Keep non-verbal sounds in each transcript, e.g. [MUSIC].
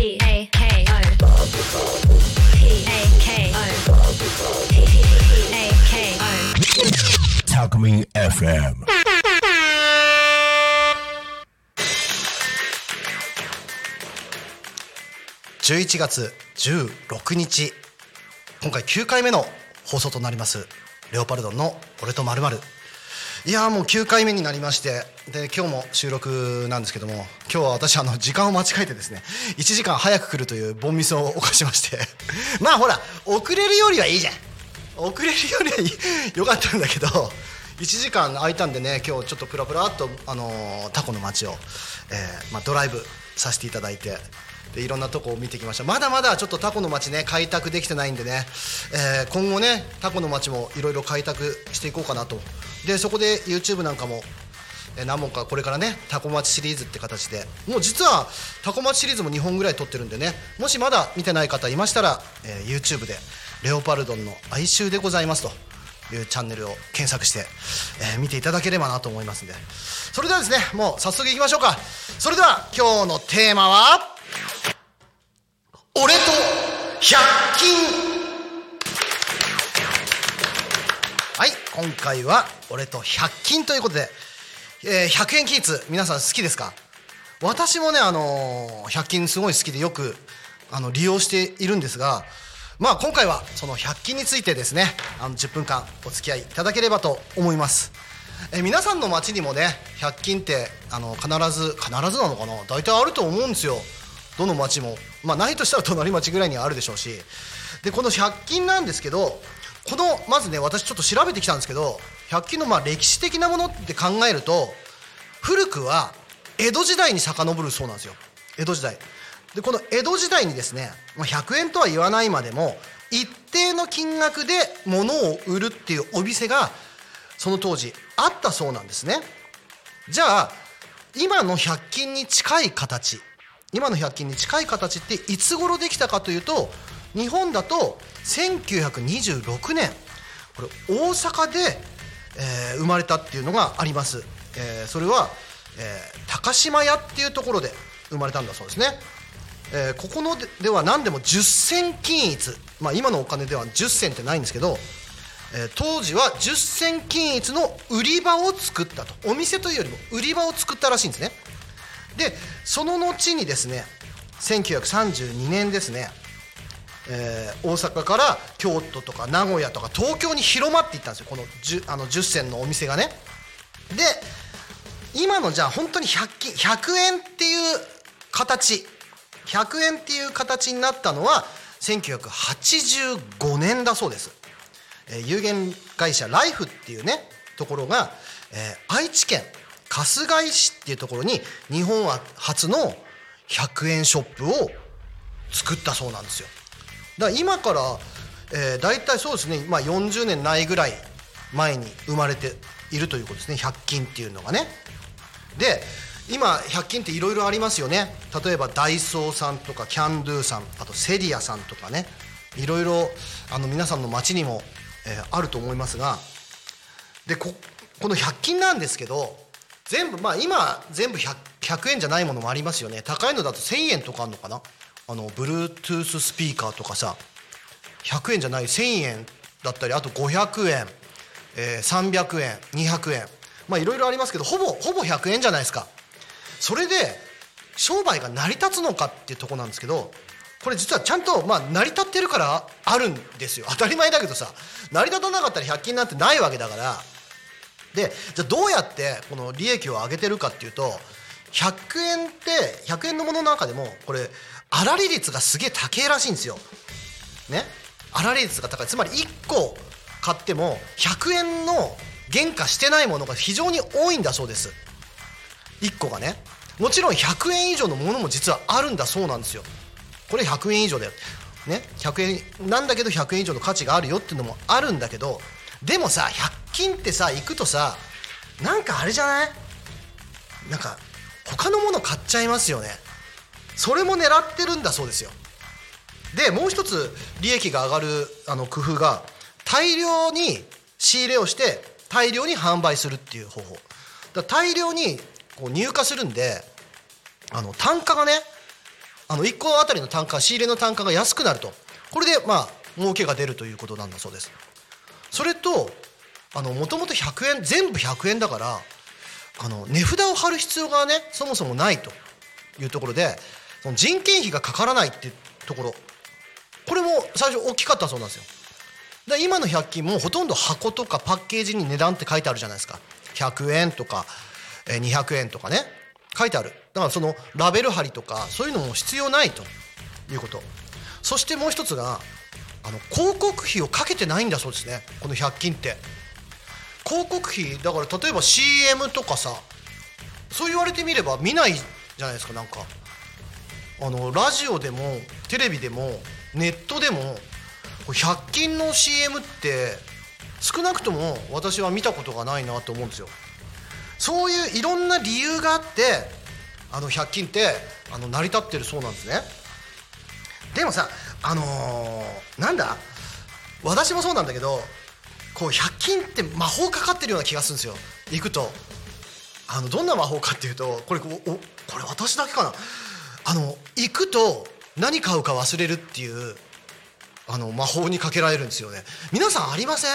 P A K O P A K O P A K O タクミン FM 11月16日今回9回目の放送となりますレオパルドンの「俺とまるいやもう9回目になりましてで今日も収録なんですけども今日は私あの時間を間違えてですね1時間早く来るというボンミスを犯しまして [LAUGHS] まあほら遅れるよりはいいじゃん。遅れるよりはいいよかったんだけど1時間空いたんでね今日ちょっとプラプラっと、あのータコの街を、えーまあ、ドライブさせていただいてでいろんなとこを見てきました。まだまだちょっとタコの街ね開拓できてないんでね、えー今後ねタコの街もいろいろ開拓していこうかなと。でそこで YouTube なんかも何本かこれからねタコ町シリーズって形で。もう実はタコ町シリーズも2本ぐらい撮ってるんでね。もしまだ見てない方いましたら、えー YouTube で「レオパルドンの哀愁でございます」と。いうチャンネルを検索して、えー見ていただければなと思いますんで。それではですねもう早速いきましょうか。それでは今日のテーマは「100均」はい今回は「俺と100均」ということで、えー100円均一皆さん好きですか？私もね、あのー100均すごい好きでよくあの利用しているんですがまあ今回はその100均についてですねあの10分間お付き合いいただければと思います。えー皆さんの街にもね100均ってあの必ず必ずなのかな？大体あると思うんですよ。どの町もまあないとしたら隣町ぐらいにはあるでしょうしでこの100均なんですけどこのまずね私ちょっと調べてきたんですけど100均のまあ歴史的なものって考えると古くは江戸時代に遡るそうなんですよ。江戸時代。でこの江戸時代にですね100円とは言わないまでも一定の金額で物を売るっていうお店がその当時あったそうなんですね。じゃあ今の100均に近い形今の100均に近い形っていつ頃できたかというと日本だと1926年。これ大阪で、えー生まれたっていうのがあります、えーそれは、えー高島屋っていうところで生まれたんだそうですね、えここのでは何でも10銭均一、まあ、今のお金では10銭ってないんですけど、え当時は10銭均一の売り場を作ったと。お店というよりも売り場を作ったらしいんですね。でその後にですね1932年ですね、えー大阪から京都とか名古屋とか東京に広まっていったんですよ。この 10, あの10銭のお店がね。で今のじゃあ本当に100均100円っていう形100円っていう形になったのは1985年だそうです、えー有限会社ライフっていうねところが、えー愛知県春日井市っていうところに日本初の100円ショップを作ったそうなんですよ。だから今から、えー、大体そうですね、まあ、40年ないぐらい前に生まれているということですね。100均っていうのがね。で今100均っていろいろありますよね。例えばダイソーさんとかキャンドゥさんあとセリアさんとかね。いろいろあの皆さんの街にも、えーあると思いますが。でここの100均なんですけど全部まあ今全部 100, 100円じゃないものもありますよね。高いのだと1000円とかあるのかな？あの Bluetooth スピーカーとかさ。100円じゃない1000円だったりあと500円、えー300円200円。まあいろいろありますけどほぼほぼ100円じゃないですか。それで商売が成り立つのかっていうとこなんですけどこれ実はちゃんとまあ成り立ってるからあるんですよ。当たり前だけどさ。成り立たなかったら100均なんてないわけだから。でじゃあどうやってこの利益を上げてるかっていうと100円って100円のものの中でもこれ粗利率がすげえ高いらしいんですよ。ね？粗利率が高い。つまり1個買っても100円の原価してないものが非常に多いんだそうです。1個がね。もちろん100円以上のものも実はあるんだそうなんですよ。これ100円以上だよね？100円なんだけど100円以上の価値があるよっていうのもあるんだけどでもさ100均ってさ行くとさなんかあれじゃない？なんか他のもの買っちゃいますよね。それも狙ってるんだそうですよ。でもう一つ利益が上がるあの工夫が大量に仕入れをして大量に販売するっていう方法。だ大量にこう入荷するんであの単価がねあの1個あたりの単価仕入れの単価が安くなると。これでまあ儲けが出るということなんだそうです。それともともと100円全部100円だからあの値札を貼る必要がねそもそもないというところでその人件費がかからないっていうところ。これも最初大きかったそうなんですよ。で今の100均もほとんど箱とかパッケージに値段って書いてあるじゃないですか。100円とか200円とかね。書いてある。だからそのラベル貼りとかそういうのも必要ないということ。そしてもう一つがあの広告費をかけてないんだそうですね。この100均って。広告費だから例えば CM とかさそう言われてみれば見ないじゃないですかなんか。あのラジオでもテレビでもネットでも100均の CM って少なくとも私は見たことがないなと思うんですよ。そういういろんな理由があってあの100均ってあの成り立ってるそうなんですね。でもさあのー、なんだ？私もそうなんだけどこう100均って魔法かかってるような気がするんですよ。行くと。あのどんな魔法かっていうとこれおこれ私だけかな？あの行くと何買うか忘れるっていうあの魔法にかけられるんですよね。皆さんありません？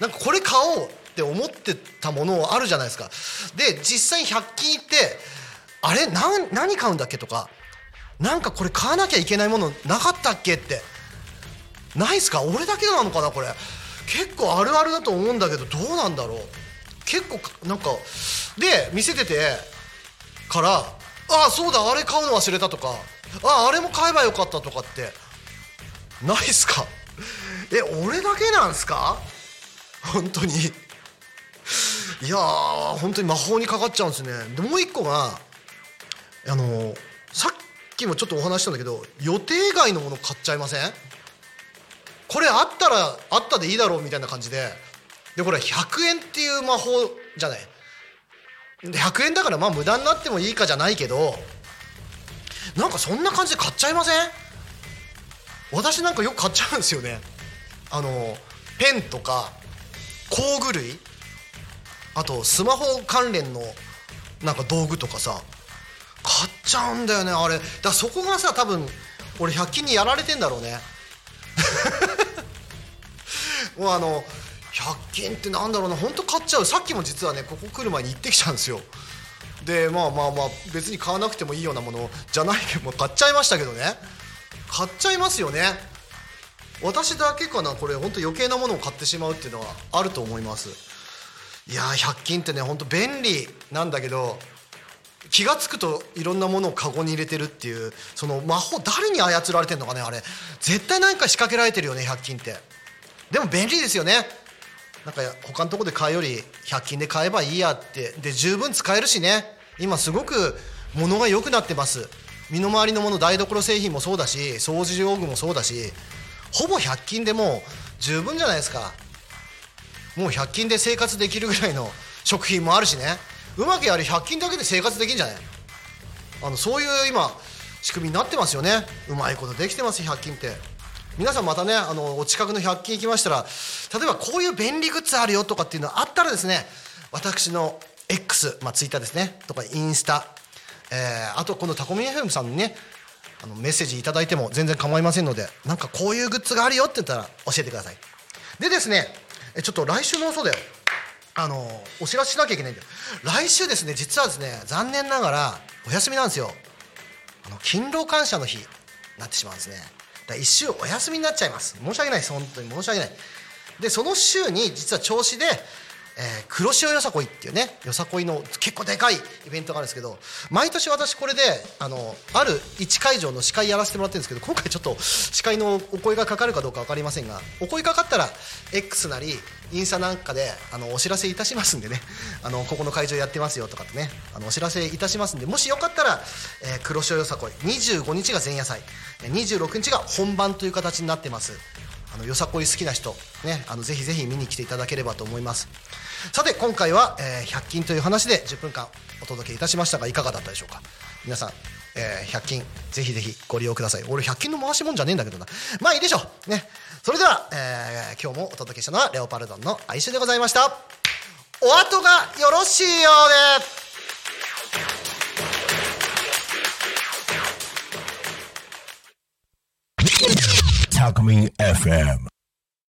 なんかこれ買おうって思ってたものあるじゃないですか。で実際100均行ってあれ？何何買うんだっけとかなんかこれ買わなきゃいけないものなかったっけって。ないっすか？俺だけなのかなこれ。結構あるあるだと思うんだけどどうなんだろう？結構なんかで見せててからああそうだあれ買うの忘れたとかあああれも買えばよかったとかって。ないっすか？え俺だけなんすか？本当に。いやー本当に魔法にかかっちゃうんですね。でもう一個があのさっきもちょっとお話したんだけど予定外のもの買っちゃいません？これあったらあったでいいだろうみたいな感じで。でこれ100円っていう魔法じゃない？100円だからまあ無駄になってもいいかじゃないけどなんかそんな感じで買っちゃいません？私なんかよく買っちゃうんですよね。あのペンとか工具類あとスマホ関連のなんか道具とかさ。買っちゃうんだよねあれ。だそこがさ多分俺100均にやられてんだろうね。[LAUGHS] もうあの100均ってなんだろうな。本当買っちゃう。さっきも実はねここ来る前に行ってきたんですよ。でまあまあまあ別に買わなくてもいいようなものじゃないけど買っちゃいましたけどね。買っちゃいますよね。私だけかなこれ。本当余計なものを買ってしまうっていうのはあると思います。いや100均ってね本当便利なんだけど気が付くといろんなものをカゴに入れてるっていうその魔法誰に操られてんのかねあれ。絶対何か仕掛けられてるよね100均って。でも便利ですよね。なんか他のとこで買うより100均で買えばいいやって。で十分使えるしね。今すごく物が良くなってます。身の回りのもの台所製品もそうだし掃除用具もそうだし。ほぼ100均でもう十分じゃないですか。もう100均で生活できるぐらいの食品もあるしね。うまくやる100均だけで生活できるんじゃないあのそういう今仕組みになってますよね。うまいことできてます100均って。皆さんまたねあのお近くの100均行きましたら例えばこういう便利グッズあるよとかっていうのあったらですね私の X、まあ、ツイッターですね。とかインスタ、えー、あとこのタコミ FM さんにねあのメッセージ頂いても全然構いませんのでなんかこういうグッズがあるよって言ったら教えてください。でですねちょっと来週のそうだよあのお知らせしなきゃいけないんだよ。来週ですね実はですね残念ながらお休みなんですよ。あの勤労感謝の日になってしまうんですね。だ1週お休みになっちゃいます。申し訳ないです。本当に申し訳ない。でその週に実は調子でえー、黒潮よさこいっていうねよさこいの結構でかいイベントがあるんですけど毎年私これであのある1会場の司会やらせてもらってるんですけど今回ちょっと司会のお声がかかるかどうか分かりませんがお声かかったら X なりインスタなんかであのお知らせいたしますんでね。あのここの会場やってますよとかってね。あのお知らせいたしますんでもしよかったら、えー、黒潮よさこい25日が前夜祭26日が本番という形になってます。あのよさこい好きな人、ね、あのぜひぜひ見に来ていただければと思います。さて今回は、えー、100均という話で10分間お届けいたしましたがいかがだったでしょうか？皆さん、えー、100均ぜひぜひご利用ください。俺100均の回しもんじゃねえんだけどな。まあいいでしょう。ね。それでは、えー、今日もお届けしたのはレオパルドンの哀愁でございました。お後がよろしいようで。Talk Me FM.